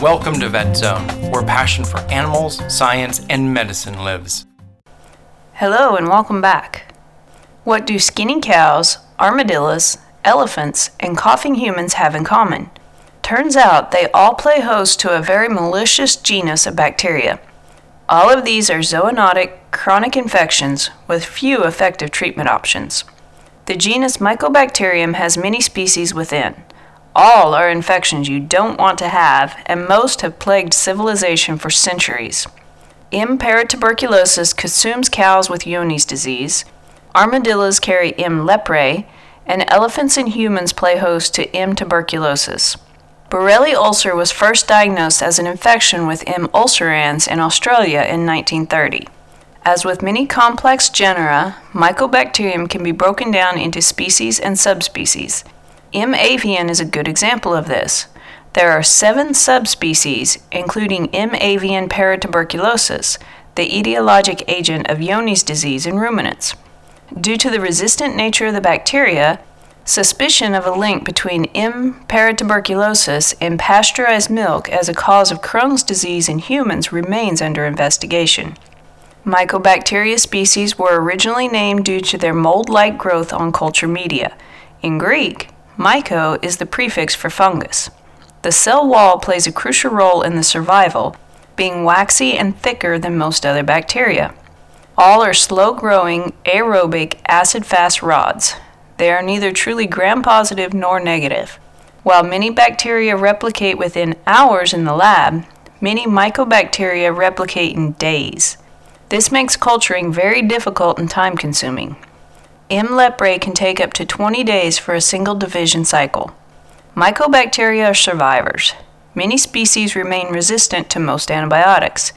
Welcome to Vet Zone, where passion for animals, science, and medicine lives. Hello and welcome back. What do skinny cows, armadillos, elephants, and coughing humans have in common? Turns out they all play host to a very malicious genus of bacteria. All of these are zoonotic, chronic infections with few effective treatment options. The genus Mycobacterium has many species within. All are infections you don't want to have, and most have plagued civilization for centuries. M. paratuberculosis consumes cows with Johne's disease, armadillos carry M. leprae, and elephants and humans play host to M. tuberculosis. Buruli ulcer was first diagnosed as an infection with M. ulcerans in Australia in 1930. As with many complex genera, Mycobacterium can be broken down into species and subspecies. M. avium is a good example of this. There are seven subspecies, including M. avium paratuberculosis, the etiologic agent of Johne's disease in ruminants. Due to the resistant nature of the bacteria, suspicion of a link between M. paratuberculosis and pasteurized milk as a cause of Crohn's disease in humans remains under investigation. Mycobacteria species were originally named due to their mold like growth on culture media. In Greek, Myco is the prefix for fungus. The cell wall plays a crucial role in the survival, being waxy and thicker than most other bacteria. All are slow growing, aerobic, acid fast rods. They are neither truly gram positive nor negative. While many bacteria replicate within hours in the lab, many mycobacteria replicate in days. This makes culturing very difficult and time consuming. M. leprae can take up to 20 days for a single division cycle. Mycobacteria are survivors. Many species remain resistant to most antibiotics.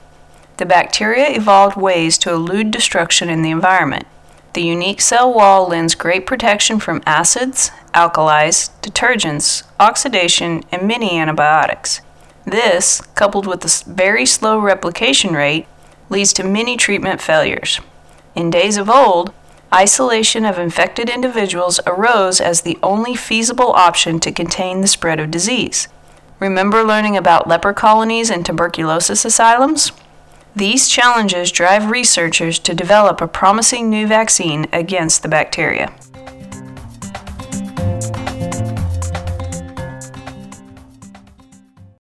The bacteria evolved ways to elude destruction in the environment. The unique cell wall lends great protection from acids, alkalis, detergents, oxidation, and many antibiotics. This, coupled with a very slow replication rate, leads to many treatment failures. In days of old, Isolation of infected individuals arose as the only feasible option to contain the spread of disease. Remember learning about leper colonies and tuberculosis asylums? These challenges drive researchers to develop a promising new vaccine against the bacteria.